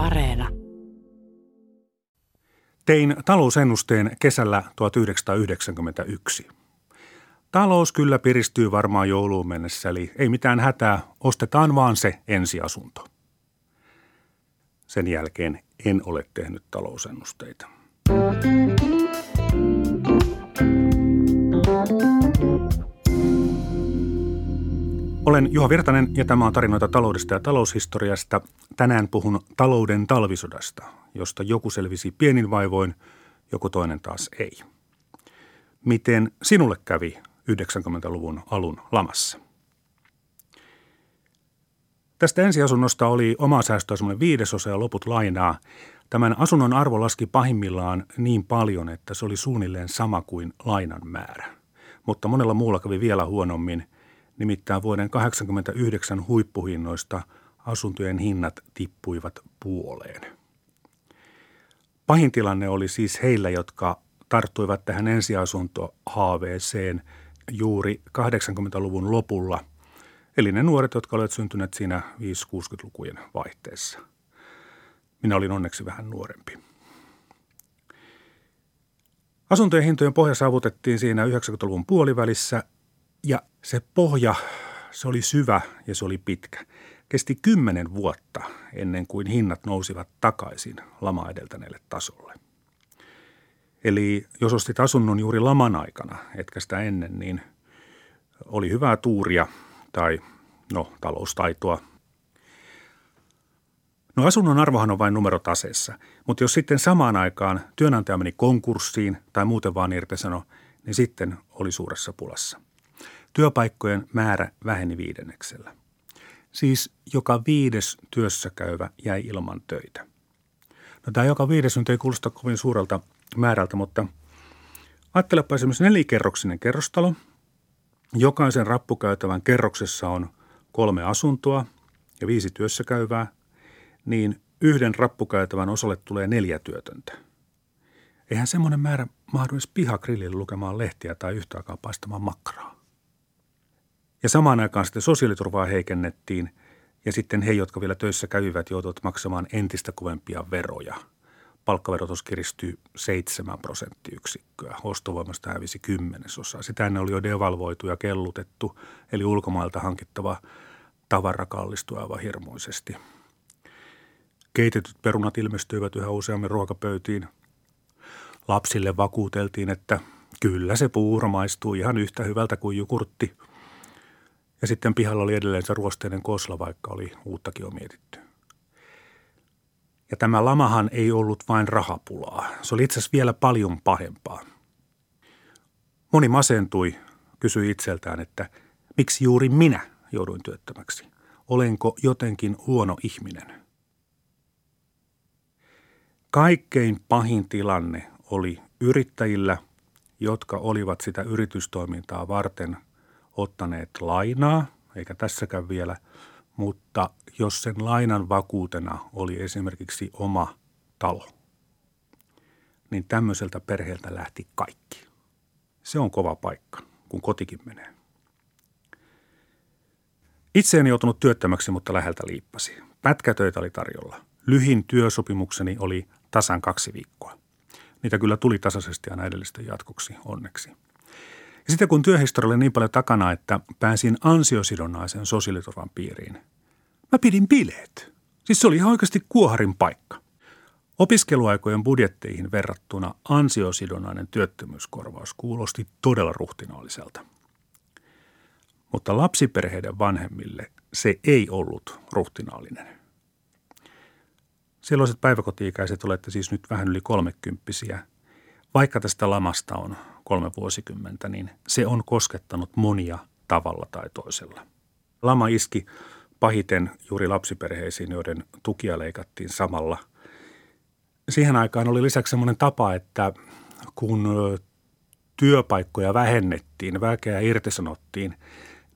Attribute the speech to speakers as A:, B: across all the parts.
A: Areena.
B: Tein talousennusteen kesällä 1991. Talous kyllä piristyy varmaan jouluun mennessä, eli ei mitään hätää, ostetaan vaan se ensiasunto. Sen jälkeen en ole tehnyt talousennusteita. Olen Juha Virtanen ja tämä on tarinoita taloudesta ja taloushistoriasta. Tänään puhun talouden talvisodasta, josta joku selvisi pienin vaivoin, joku toinen taas ei. Miten sinulle kävi 90-luvun alun lamassa? Tästä ensiasunnosta oli oma säästöä semmoinen viidesosa ja loput lainaa. Tämän asunnon arvo laski pahimmillaan niin paljon, että se oli suunnilleen sama kuin lainan määrä. Mutta monella muulla kävi vielä huonommin – Nimittäin vuoden 1989 huippuhinnoista asuntojen hinnat tippuivat puoleen. Pahin tilanne oli siis heillä, jotka tarttuivat tähän ensiasuntohaaveeseen juuri 80-luvun lopulla, eli ne nuoret, jotka olivat syntyneet siinä 5-60-lukujen vaihteessa. Minä olin onneksi vähän nuorempi. Asuntojen hintojen pohja saavutettiin siinä 90-luvun puolivälissä ja se pohja, se oli syvä ja se oli pitkä. Kesti kymmenen vuotta ennen kuin hinnat nousivat takaisin lama edeltäneelle tasolle. Eli jos ostit asunnon juuri laman aikana, etkä sitä ennen, niin oli hyvää tuuria tai no taloustaitoa. No asunnon arvohan on vain numero taseessa, mutta jos sitten samaan aikaan työnantaja meni konkurssiin tai muuten vaan irtisano, niin sitten oli suuressa pulassa – Työpaikkojen määrä väheni viidenneksellä. Siis joka viides työssä käyvä jäi ilman töitä. No tämä joka viides nyt ei kuulosta kovin suurelta määrältä, mutta ajattelepa esimerkiksi nelikerroksinen kerrostalo. Jokaisen rappukäytävän kerroksessa on kolme asuntoa ja viisi työssä käyvää, niin yhden rappukäytävän osalle tulee neljä työtöntä. Eihän semmoinen määrä mahdu edes pihagrillille lukemaan lehtiä tai yhtä aikaa paistamaan makkaraa. Ja samaan aikaan sitten sosiaaliturvaa heikennettiin ja sitten he, jotka vielä töissä kävivät, joutuivat maksamaan entistä kovempia veroja. Palkkaverotus kiristyy 7 prosenttiyksikköä, ostovoimasta hävisi kymmenesosa. Sitä ennen oli jo devalvoitu ja kellutettu, eli ulkomailta hankittava tavara kallistui aivan hirmuisesti. Keitetyt perunat ilmestyivät yhä useammin ruokapöytiin. Lapsille vakuuteltiin, että kyllä se puuro maistuu ihan yhtä hyvältä kuin jukurtti – ja sitten pihalla oli edelleen se ruosteinen kosla, vaikka oli uuttakin jo mietitty. Ja tämä lamahan ei ollut vain rahapulaa. Se oli itse asiassa vielä paljon pahempaa. Moni masentui, kysyi itseltään, että miksi juuri minä jouduin työttömäksi? Olenko jotenkin huono ihminen? Kaikkein pahin tilanne oli yrittäjillä, jotka olivat sitä yritystoimintaa varten – ottaneet lainaa, eikä tässäkään vielä, mutta jos sen lainan vakuutena oli esimerkiksi oma talo, niin tämmöiseltä perheeltä lähti kaikki. Se on kova paikka, kun kotikin menee. Itse en joutunut työttömäksi, mutta läheltä liippasi. Pätkätöitä oli tarjolla. Lyhin työsopimukseni oli tasan kaksi viikkoa. Niitä kyllä tuli tasaisesti aina edellisten jatkoksi, onneksi. Sitten kun työhistoria oli niin paljon takana, että pääsin ansiosidonnaisen sosiaaliturvan piiriin, mä pidin bileet. Siis se oli ihan oikeasti kuoharin paikka. Opiskeluaikojen budjetteihin verrattuna ansiosidonnainen työttömyyskorvaus kuulosti todella ruhtinaalliselta. Mutta lapsiperheiden vanhemmille se ei ollut ruhtinaallinen. Silloiset päiväkoti-ikäiset olette siis nyt vähän yli kolmekymppisiä. Vaikka tästä lamasta on kolme vuosikymmentä, niin se on koskettanut monia tavalla tai toisella. Lama iski pahiten juuri lapsiperheisiin, joiden tukia leikattiin samalla. Siihen aikaan oli lisäksi sellainen tapa, että kun työpaikkoja vähennettiin, väkeä irtisanottiin,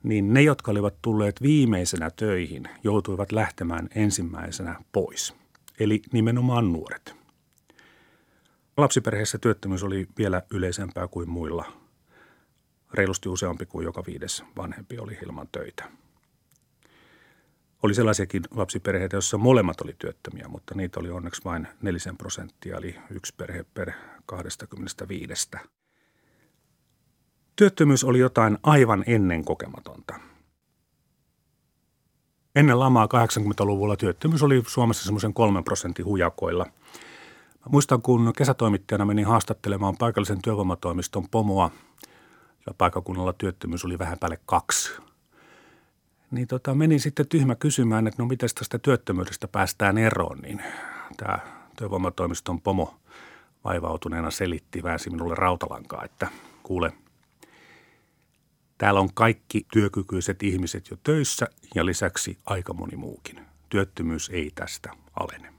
B: niin ne, jotka olivat tulleet viimeisenä töihin, joutuivat lähtemään ensimmäisenä pois. Eli nimenomaan nuoret. Lapsiperheessä työttömyys oli vielä yleisempää kuin muilla. Reilusti useampi kuin joka viides vanhempi oli ilman töitä. Oli sellaisiakin lapsiperheitä, joissa molemmat oli työttömiä, mutta niitä oli onneksi vain nelisen prosenttia, eli yksi perhe per 25. Työttömyys oli jotain aivan ennen kokematonta. Ennen lamaa 80-luvulla työttömyys oli Suomessa semmoisen kolmen prosentin hujakoilla. Muistan, kun kesätoimittajana menin haastattelemaan paikallisen työvoimatoimiston pomoa, ja paikakunnalla työttömyys oli vähän päälle kaksi. Niin tota, menin sitten tyhmä kysymään, että no miten tästä työttömyydestä päästään eroon, niin tämä työvoimatoimiston pomo vaivautuneena selitti, väänsi minulle rautalankaa, että kuule – Täällä on kaikki työkykyiset ihmiset jo töissä ja lisäksi aika moni muukin. Työttömyys ei tästä alene.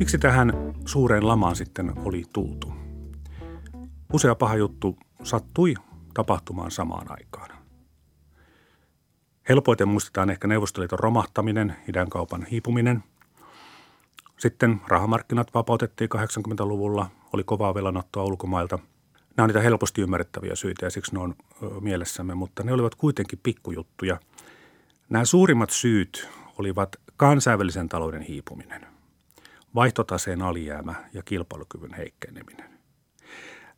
B: Miksi tähän suureen lamaan sitten oli tultu? Usea paha juttu sattui tapahtumaan samaan aikaan. Helpoiten muistetaan ehkä Neuvostoliiton romahtaminen, kaupan hiipuminen. Sitten rahamarkkinat vapautettiin 80-luvulla oli kovaa velanottoa ulkomailta. Nämä on niitä helposti ymmärrettäviä syitä ja siksi ne on mielessämme, mutta ne olivat kuitenkin pikkujuttuja. Nämä suurimmat syyt olivat kansainvälisen talouden hiipuminen, vaihtotaseen alijäämä ja kilpailukyvyn heikkeneminen.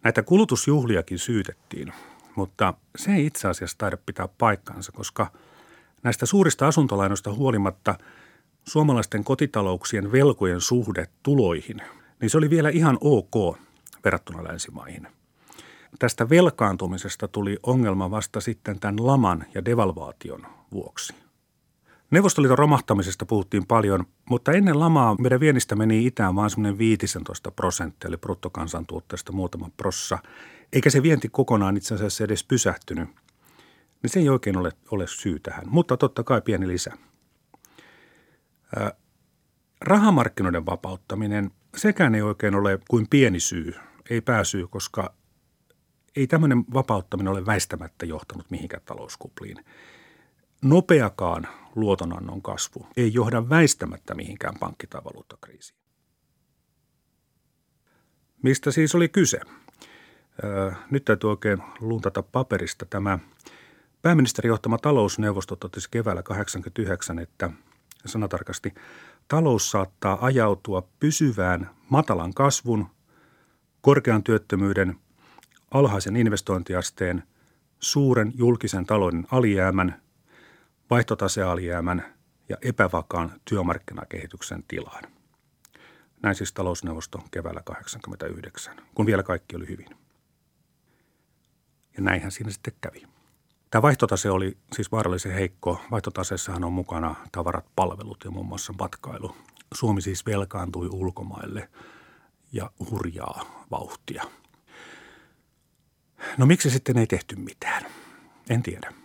B: Näitä kulutusjuhliakin syytettiin, mutta se ei itse asiassa taida pitää paikkaansa, koska näistä suurista asuntolainoista huolimatta suomalaisten kotitalouksien velkojen suhde tuloihin – niin se oli vielä ihan ok verrattuna länsimaihin. Tästä velkaantumisesta tuli ongelma vasta sitten tämän laman ja devalvaation vuoksi. Neuvostoliiton romahtamisesta puhuttiin paljon, mutta ennen lamaa meidän viennistä meni itään vain semmoinen 15 prosenttia, eli bruttokansantuotteesta muutama prossa, eikä se vienti kokonaan itse asiassa edes pysähtynyt. Niin se ei oikein ole, ole syy tähän, mutta totta kai pieni lisä. Rahamarkkinoiden vapauttaminen – sekään ei oikein ole kuin pieni syy, ei pääsyy, koska ei tämmöinen vapauttaminen ole väistämättä johtanut mihinkään talouskupliin. Nopeakaan luotonannon kasvu ei johda väistämättä mihinkään pankki- tai valuuttakriisiin. Mistä siis oli kyse? Nyt täytyy oikein luntata paperista tämä pääministeri johtama talousneuvosto totesi keväällä 89, että sanatarkasti – talous saattaa ajautua pysyvään matalan kasvun, korkean työttömyyden, alhaisen investointiasteen, suuren julkisen talouden alijäämän, vaihtotasealijäämän ja epävakaan työmarkkinakehityksen tilaan. Näin siis talousneuvosto keväällä 1989, kun vielä kaikki oli hyvin. Ja näinhän siinä sitten kävi. Tämä vaihtotase oli siis vaarallisen heikko. Vaihtotaseessahan on mukana tavarat, palvelut ja muun muassa matkailu. Suomi siis velkaantui ulkomaille ja hurjaa vauhtia. No miksi sitten ei tehty mitään? En tiedä.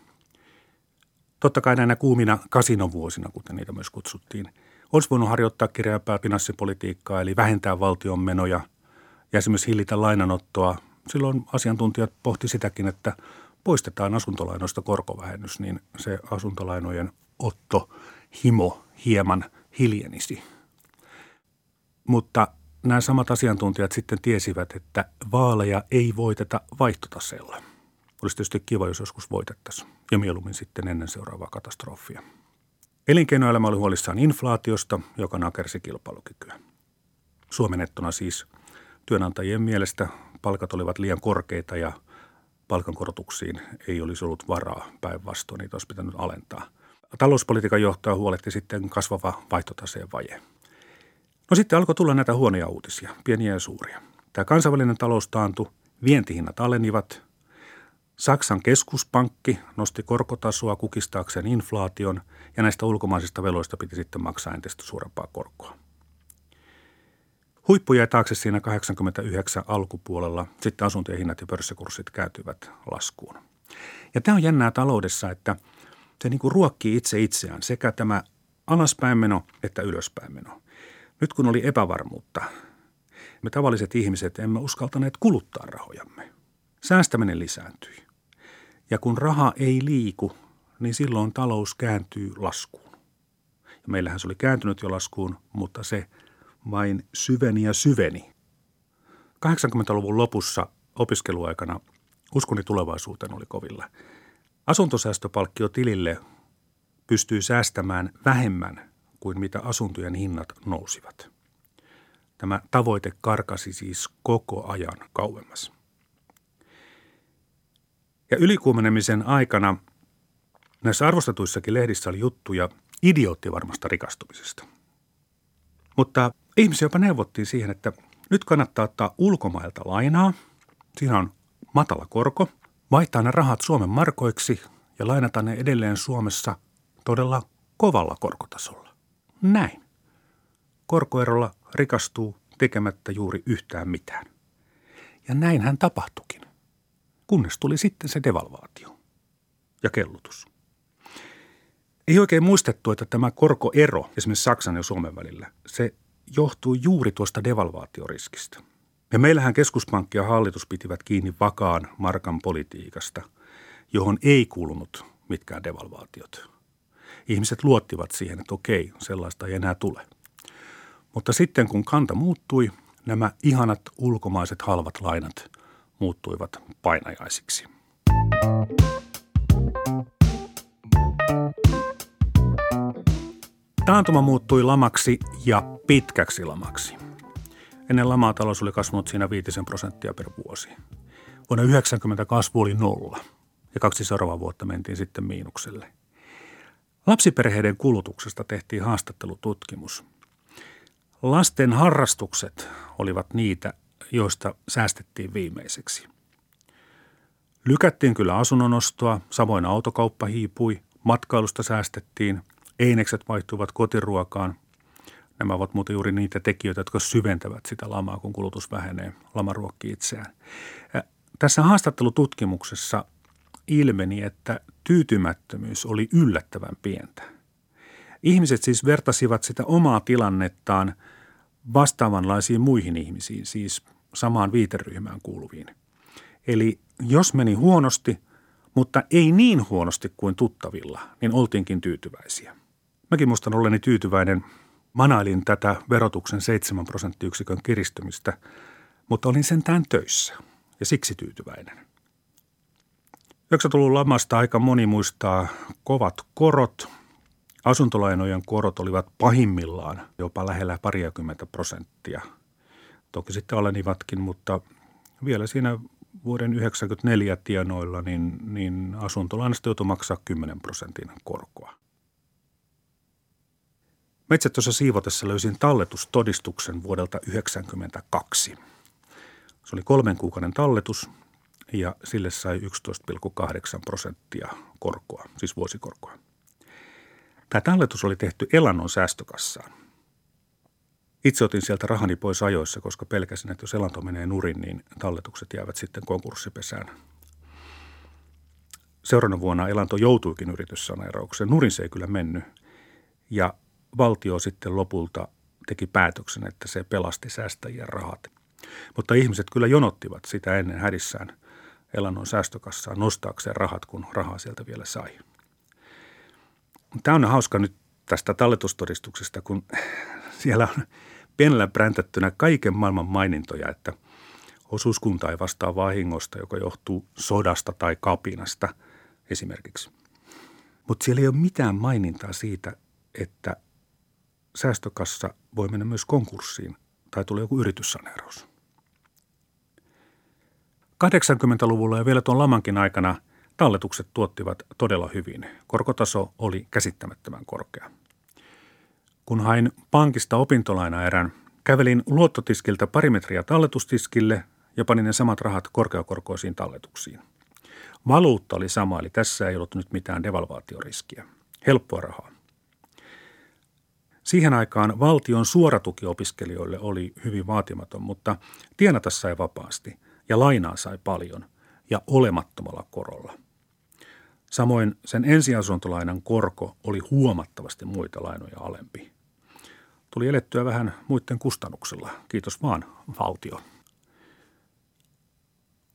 B: Totta kai näinä kuumina kasinovuosina, kuten niitä myös kutsuttiin, olisi voinut harjoittaa kireämpää finanssipolitiikkaa, eli vähentää valtion menoja ja esimerkiksi hillitä lainanottoa. Silloin asiantuntijat pohti sitäkin, että – poistetaan asuntolainoista korkovähennys, niin se asuntolainojen otto himo hieman hiljenisi. Mutta nämä samat asiantuntijat sitten tiesivät, että vaaleja ei voiteta vaihtotaseella. Olisi tietysti kiva, jos joskus voitettaisiin ja mieluummin sitten ennen seuraavaa katastrofia. Elinkeinoelämä oli huolissaan inflaatiosta, joka nakersi kilpailukykyä. Suomenettona siis työnantajien mielestä palkat olivat liian korkeita ja – palkankorotuksiin ei olisi ollut varaa päinvastoin, niitä olisi pitänyt alentaa. Talouspolitiikan johtaja huolehti sitten kasvava vaihtotaseen vaje. No sitten alkoi tulla näitä huonoja uutisia, pieniä ja suuria. Tämä kansainvälinen talous taantui, vientihinnat alenivat, Saksan keskuspankki nosti korkotasoa kukistaakseen inflaation ja näistä ulkomaisista veloista piti sitten maksaa entistä suurempaa korkoa. Huippu jäi taakse siinä 89 alkupuolella, sitten asuntojen hinnat ja pörssikurssit kääntyivät laskuun. Ja tämä on jännää taloudessa, että se niin kuin ruokkii itse itseään, sekä tämä alaspäin meno että ylöspäin meno. Nyt kun oli epävarmuutta, me tavalliset ihmiset emme uskaltaneet kuluttaa rahojamme. Säästäminen lisääntyi. Ja kun raha ei liiku, niin silloin talous kääntyy laskuun. Ja meillähän se oli kääntynyt jo laskuun, mutta se – vain syveni ja syveni. 80-luvun lopussa opiskeluaikana Uskoni tulevaisuuteen oli kovilla. Asuntosäästöpalkkio tilille pystyi säästämään vähemmän kuin mitä asuntojen hinnat nousivat. Tämä tavoite karkasi siis koko ajan kauemmas. Ja ylikuumenemisen aikana näissä arvostetuissakin lehdissä oli juttuja idioottivarmasta rikastumisesta. Mutta ihmisiä jopa neuvottiin siihen, että nyt kannattaa ottaa ulkomailta lainaa. Siinä on matala korko. Vaihtaa ne rahat Suomen markoiksi ja lainata ne edelleen Suomessa todella kovalla korkotasolla. Näin. Korkoerolla rikastuu tekemättä juuri yhtään mitään. Ja näin hän tapahtukin, kunnes tuli sitten se devalvaatio ja kellutus. Ei oikein muistettu, että tämä korkoero esimerkiksi Saksan ja Suomen välillä, se johtuu juuri tuosta devalvaatioriskistä. Ja meillähän keskuspankki ja hallitus pitivät kiinni vakaan markan politiikasta, johon ei kuulunut mitkään devalvaatiot. Ihmiset luottivat siihen, että okei, sellaista ei enää tule. Mutta sitten kun kanta muuttui, nämä ihanat ulkomaiset halvat lainat muuttuivat painajaisiksi. Taantuma muuttui lamaksi ja pitkäksi lamaksi. Ennen lamaa talous oli kasvanut siinä viitisen prosenttia per vuosi. Vuonna 90 kasvu oli nolla ja kaksi seuraavaa vuotta mentiin sitten miinukselle. Lapsiperheiden kulutuksesta tehtiin haastattelututkimus. Lasten harrastukset olivat niitä, joista säästettiin viimeiseksi. Lykättiin kyllä asunnonostoa, samoin autokauppa hiipui, matkailusta säästettiin, einekset vaihtuivat kotiruokaan. Nämä ovat muuten juuri niitä tekijöitä, jotka syventävät sitä lamaa, kun kulutus vähenee. Lama ruokkii itseään. Tässä haastattelututkimuksessa ilmeni, että tyytymättömyys oli yllättävän pientä. Ihmiset siis vertasivat sitä omaa tilannettaan vastaavanlaisiin muihin ihmisiin, siis samaan viiteryhmään kuuluviin. Eli jos meni huonosti, mutta ei niin huonosti kuin tuttavilla, niin oltiinkin tyytyväisiä. Mäkin muistan olleni tyytyväinen. Manailin tätä verotuksen 7 prosenttiyksikön kiristymistä, mutta olin sentään töissä ja siksi tyytyväinen. 90-luvun lamasta aika moni muistaa kovat korot. Asuntolainojen korot olivat pahimmillaan jopa lähellä pariakymmentä prosenttia. Toki sitten alenivatkin, mutta vielä siinä vuoden 1994 tienoilla niin, niin asuntolainasta joutui maksaa 10 prosentin korkoa. tuossa siivotessa löysin talletustodistuksen vuodelta 1992. Se oli kolmen kuukauden talletus ja sille sai 11,8 prosenttia korkoa, siis vuosikorkoa. Tämä talletus oli tehty elannon säästökassaan. Itse otin sieltä rahani pois ajoissa, koska pelkäsin, että jos elanto menee nurin, niin talletukset jäävät sitten konkurssipesään. Seuraavana vuonna elanto joutuikin yrityssaneeraukseen. Nurin se ei kyllä mennyt. Ja valtio sitten lopulta teki päätöksen, että se pelasti säästäjien rahat. Mutta ihmiset kyllä jonottivat sitä ennen hädissään elannon säästökassaa nostaakseen rahat, kun rahaa sieltä vielä sai. Tämä on hauska nyt tästä talletustodistuksesta, kun siellä on pienellä präntättynä kaiken maailman mainintoja, että osuuskunta ei vastaa vahingosta, joka johtuu sodasta tai kapinasta esimerkiksi. Mutta siellä ei ole mitään mainintaa siitä, että säästökassa voi mennä myös konkurssiin tai tulee joku yrityssaneeraus. 80-luvulla ja vielä tuon lamankin aikana talletukset tuottivat todella hyvin. Korkotaso oli käsittämättömän korkea. Kun hain pankista opintolainaerän, kävelin luottotiskiltä pari metriä talletustiskille ja panin ne samat rahat korkeakorkoisiin talletuksiin. Valuutta oli sama, eli tässä ei ollut nyt mitään devalvaatioriskiä. Helppoa rahaa. Siihen aikaan valtion suoratuki opiskelijoille oli hyvin vaatimaton, mutta tienata sai vapaasti ja lainaa sai paljon ja olemattomalla korolla – Samoin sen ensiasuntolainan korko oli huomattavasti muita lainoja alempi. Tuli elettyä vähän muiden kustannuksella, kiitos vaan valtio.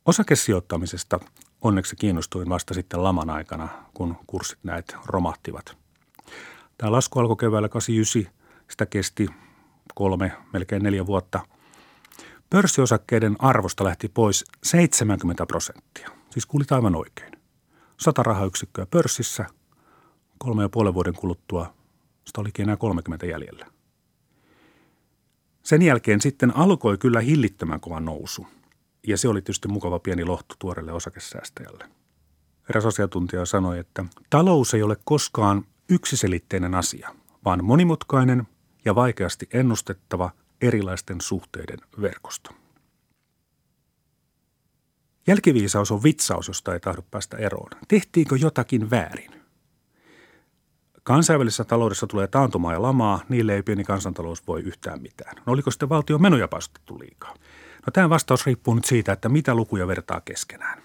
B: Osakesijoittamisesta onneksi kiinnostuin vasta sitten laman aikana, kun kurssit näet romahtivat. Tämä lasku alkoi keväällä 89, sitä kesti kolme, melkein neljä vuotta. Pörssiosakkeiden arvosta lähti pois 70 prosenttia. Siis kuulit aivan oikein. Sata rahayksikköä pörssissä, kolme ja puolen vuoden kuluttua sitä olikin enää 30 jäljellä. Sen jälkeen sitten alkoi kyllä hillittömän kova nousu, ja se oli tietysti mukava pieni lohtu tuorelle osakesäästäjälle. Eräs asiantuntija sanoi, että talous ei ole koskaan yksiselitteinen asia, vaan monimutkainen ja vaikeasti ennustettava erilaisten suhteiden verkosto. Jälkiviisaus on vitsaus, josta ei tahdo päästä eroon. Tehtiinkö jotakin väärin? Kansainvälisessä taloudessa tulee taantumaa ja lamaa, niille ei pieni kansantalous voi yhtään mitään. No oliko sitten valtion menoja paisutettu liikaa? No tämä vastaus riippuu nyt siitä, että mitä lukuja vertaa keskenään.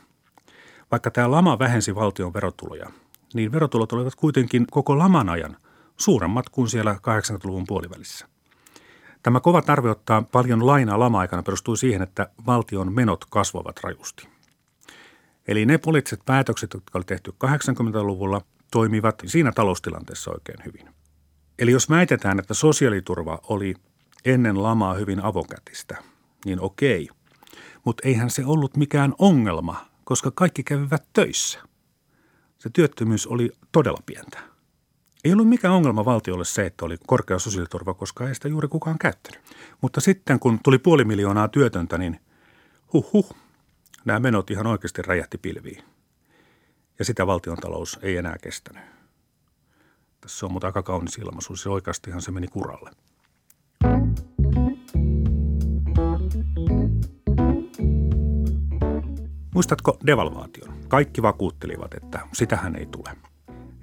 B: Vaikka tämä lama vähensi valtion verotuloja, niin verotulot olivat kuitenkin koko laman ajan suuremmat kuin siellä 80-luvun puolivälissä. Tämä kova tarve ottaa paljon lainaa lama-aikana perustui siihen, että valtion menot kasvavat rajusti. Eli ne poliittiset päätökset, jotka oli tehty 80-luvulla, toimivat siinä taloustilanteessa oikein hyvin. Eli jos väitetään, että sosiaaliturva oli ennen lamaa hyvin avokätistä, niin okei. Mutta eihän se ollut mikään ongelma, koska kaikki kävivät töissä. Se työttömyys oli todella pientä. Ei ollut mikään ongelma valtiolle se, että oli korkea sosiaaliturva, koska ei sitä juuri kukaan käyttänyt. Mutta sitten kun tuli puoli miljoonaa työtöntä, niin huh huh, nämä menot ihan oikeasti räjähti pilviin. Ja sitä valtiontalous ei enää kestänyt. Tässä on mutta aika kaunis ilmaisu. Se oikeastihan se meni kuralle. Muistatko devalvaation? Kaikki vakuuttelivat, että sitähän ei tule.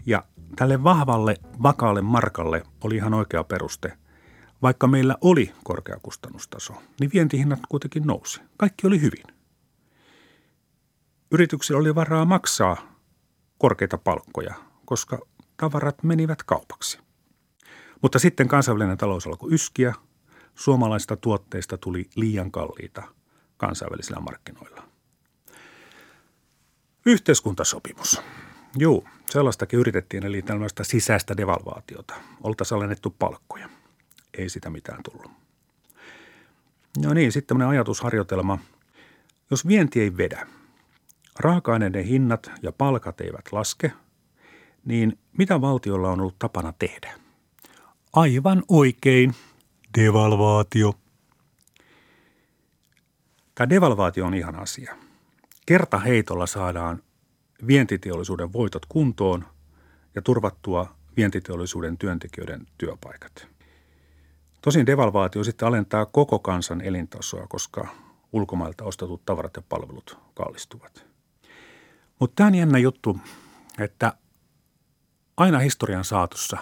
B: Ja tälle vahvalle, vakaalle markalle oli ihan oikea peruste. Vaikka meillä oli korkeakustannustaso, niin vientihinnat kuitenkin nousi. Kaikki oli hyvin. Yrityksillä oli varaa maksaa korkeita palkkoja, koska tavarat menivät kaupaksi. Mutta sitten kansainvälinen talous alkoi yskiä. Suomalaisista tuotteista tuli liian kalliita kansainvälisillä markkinoilla. Yhteiskuntasopimus. Joo, sellaistakin yritettiin, eli tällaista sisäistä devalvaatiota. Oltaisiin alennettu palkkoja. Ei sitä mitään tullut. No niin, sitten tämmöinen ajatusharjoitelma. Jos vienti ei vedä, raaka-aineiden hinnat ja palkat eivät laske, niin mitä valtiolla on ollut tapana tehdä? Aivan oikein, devalvaatio. Tämä devalvaatio on ihan asia. Kerta heitolla saadaan vientiteollisuuden voitot kuntoon ja turvattua vientiteollisuuden työntekijöiden työpaikat. Tosin devalvaatio sitten alentaa koko kansan elintasoa, koska ulkomailta ostetut tavarat ja palvelut kallistuvat. Mutta tämä on jännä juttu, että aina historian saatossa,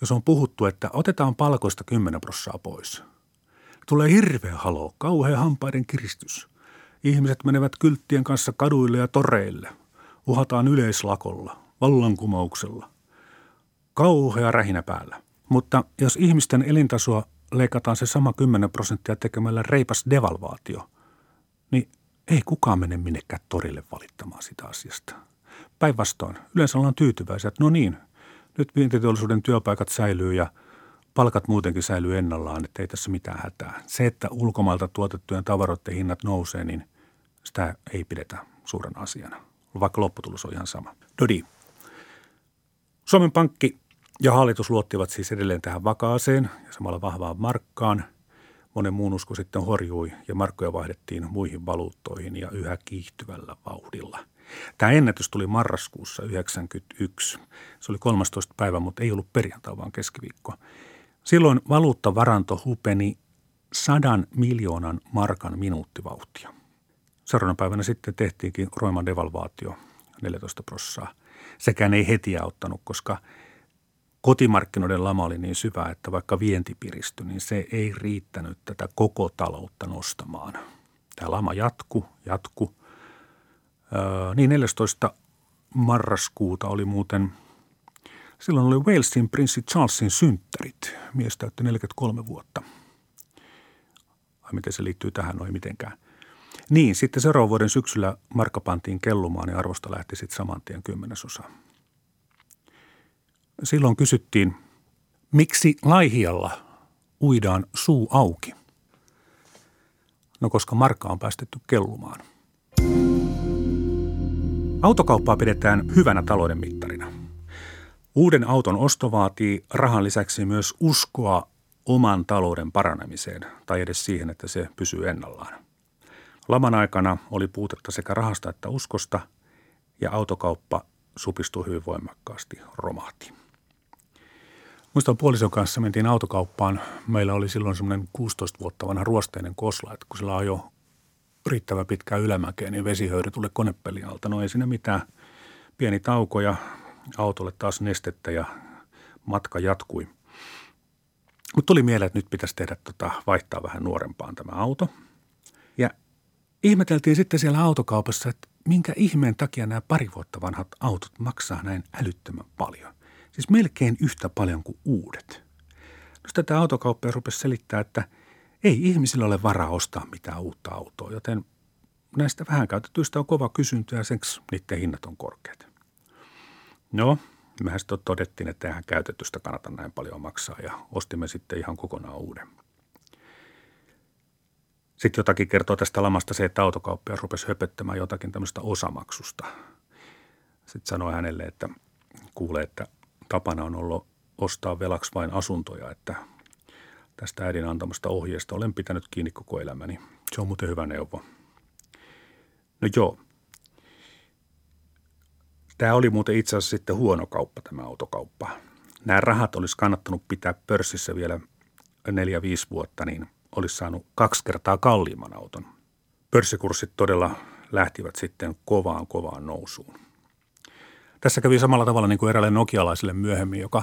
B: jos on puhuttu, että otetaan palkoista 10 prossaa pois, tulee hirveä halo, kauhea hampaiden kiristys. Ihmiset menevät kylttien kanssa kaduille ja toreille. Uhataan yleislakolla, vallankumouksella. Kauhea rähinä päällä. Mutta jos ihmisten elintasoa leikataan se sama 10 prosenttia tekemällä reipas devalvaatio, niin ei kukaan mene minnekään torille valittamaan sitä asiasta. Päinvastoin, yleensä ollaan tyytyväisiä, että no niin, nyt vientiteollisuuden työpaikat säilyy ja palkat muutenkin säilyy ennallaan, että ei tässä mitään hätää. Se, että ulkomailta tuotettujen tavaroiden hinnat nousee, niin sitä ei pidetä suuren asiana, vaikka lopputulos on ihan sama. Dodi. Suomen Pankki ja hallitus luottivat siis edelleen tähän vakaaseen ja samalla vahvaan markkaan – monen muun usko sitten horjui ja markkoja vaihdettiin muihin valuuttoihin ja yhä kiihtyvällä vauhdilla. Tämä ennätys tuli marraskuussa 1991. Se oli 13. päivä, mutta ei ollut perjantai, vaan keskiviikko. Silloin valuuttavaranto hupeni sadan miljoonan markan minuuttivauhtia. Seuraavana päivänä sitten tehtiinkin roiman devalvaatio 14 prossaa. Sekään ei heti auttanut, koska – kotimarkkinoiden lama oli niin syvä, että vaikka vienti piristyi, niin se ei riittänyt tätä koko taloutta nostamaan. Tämä lama jatku, jatku. Öö, niin 14. marraskuuta oli muuten, silloin oli Walesin prinssi Charlesin synttärit. Mies täytti 43 vuotta. Vai miten se liittyy tähän, noin mitenkään. Niin, sitten seuraavan vuoden syksyllä markka pantiin kellumaan ja arvosta lähti sitten saman tien kymmenesosa – Silloin kysyttiin, miksi Laihialla uidaan suu auki? No koska markka on päästetty kellumaan. Autokauppaa pidetään hyvänä talouden mittarina. Uuden auton osto vaatii rahan lisäksi myös uskoa oman talouden paranemiseen tai edes siihen, että se pysyy ennallaan. Laman aikana oli puutetta sekä rahasta että uskosta ja autokauppa supistui hyvin voimakkaasti, romahti. Muistan puolison kanssa mentiin autokauppaan. Meillä oli silloin semmoinen 16 vuotta vanha ruosteinen kosla, että kun sillä on jo riittävän pitkää ylämäkeä, niin vesihöyry tulee konepelin alta. No ei siinä mitään. Pieni tauko ja autolle taas nestettä ja matka jatkui. Mutta tuli mieleen, että nyt pitäisi tehdä tota, vaihtaa vähän nuorempaan tämä auto. Ja ihmeteltiin sitten siellä autokaupassa, että minkä ihmeen takia nämä pari vuotta vanhat autot maksaa näin älyttömän paljon. Siis melkein yhtä paljon kuin uudet. No tätä autokauppia rupesi selittää, että ei ihmisillä ole varaa ostaa mitään uutta autoa, joten näistä vähän käytetyistä on kova kysyntä ja senksi niiden hinnat on korkeat. No, mehän sitten todettiin, että eihän käytetystä kannata näin paljon maksaa ja ostimme sitten ihan kokonaan uuden. Sitten jotakin kertoo tästä lamasta se, että autokauppia rupesi höpöttämään jotakin tämmöistä osamaksusta. Sitten sanoi hänelle, että kuulee, että tapana on ollut ostaa velaksi vain asuntoja, että tästä äidin antamasta ohjeesta olen pitänyt kiinni koko elämäni. Se on muuten hyvä neuvo. No joo. Tämä oli muuten itse asiassa sitten huono kauppa, tämä autokauppa. Nämä rahat olisi kannattanut pitää pörssissä vielä neljä 5 vuotta, niin olisi saanut kaksi kertaa kalliimman auton. Pörssikurssit todella lähtivät sitten kovaan kovaan nousuun. Tässä kävi samalla tavalla niin kuin eräälle nokialaiselle myöhemmin, joka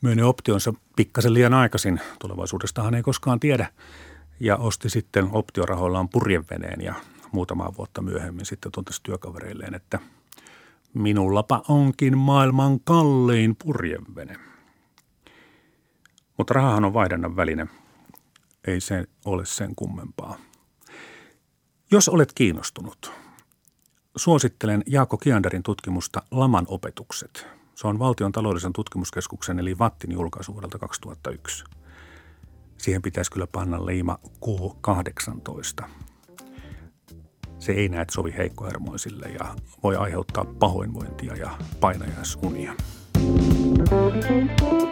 B: myönni optionsa pikkasen liian aikaisin. Tulevaisuudestahan ei koskaan tiedä. Ja osti sitten optiorahoillaan purjeveneen ja muutamaa vuotta myöhemmin sitten tuntesi työkavereilleen, että minullapa onkin maailman kallein purjevene. Mutta rahahan on vaihdannan väline. Ei se ole sen kummempaa. Jos olet kiinnostunut, suosittelen Jaakko Kianderin tutkimusta Laman opetukset. Se on valtion taloudellisen tutkimuskeskuksen eli VATTin julkaisu vuodelta 2001. Siihen pitäisi kyllä panna leima K18. Se ei näet sovi heikkohermoisille ja voi aiheuttaa pahoinvointia ja painajaisunia. Thank you.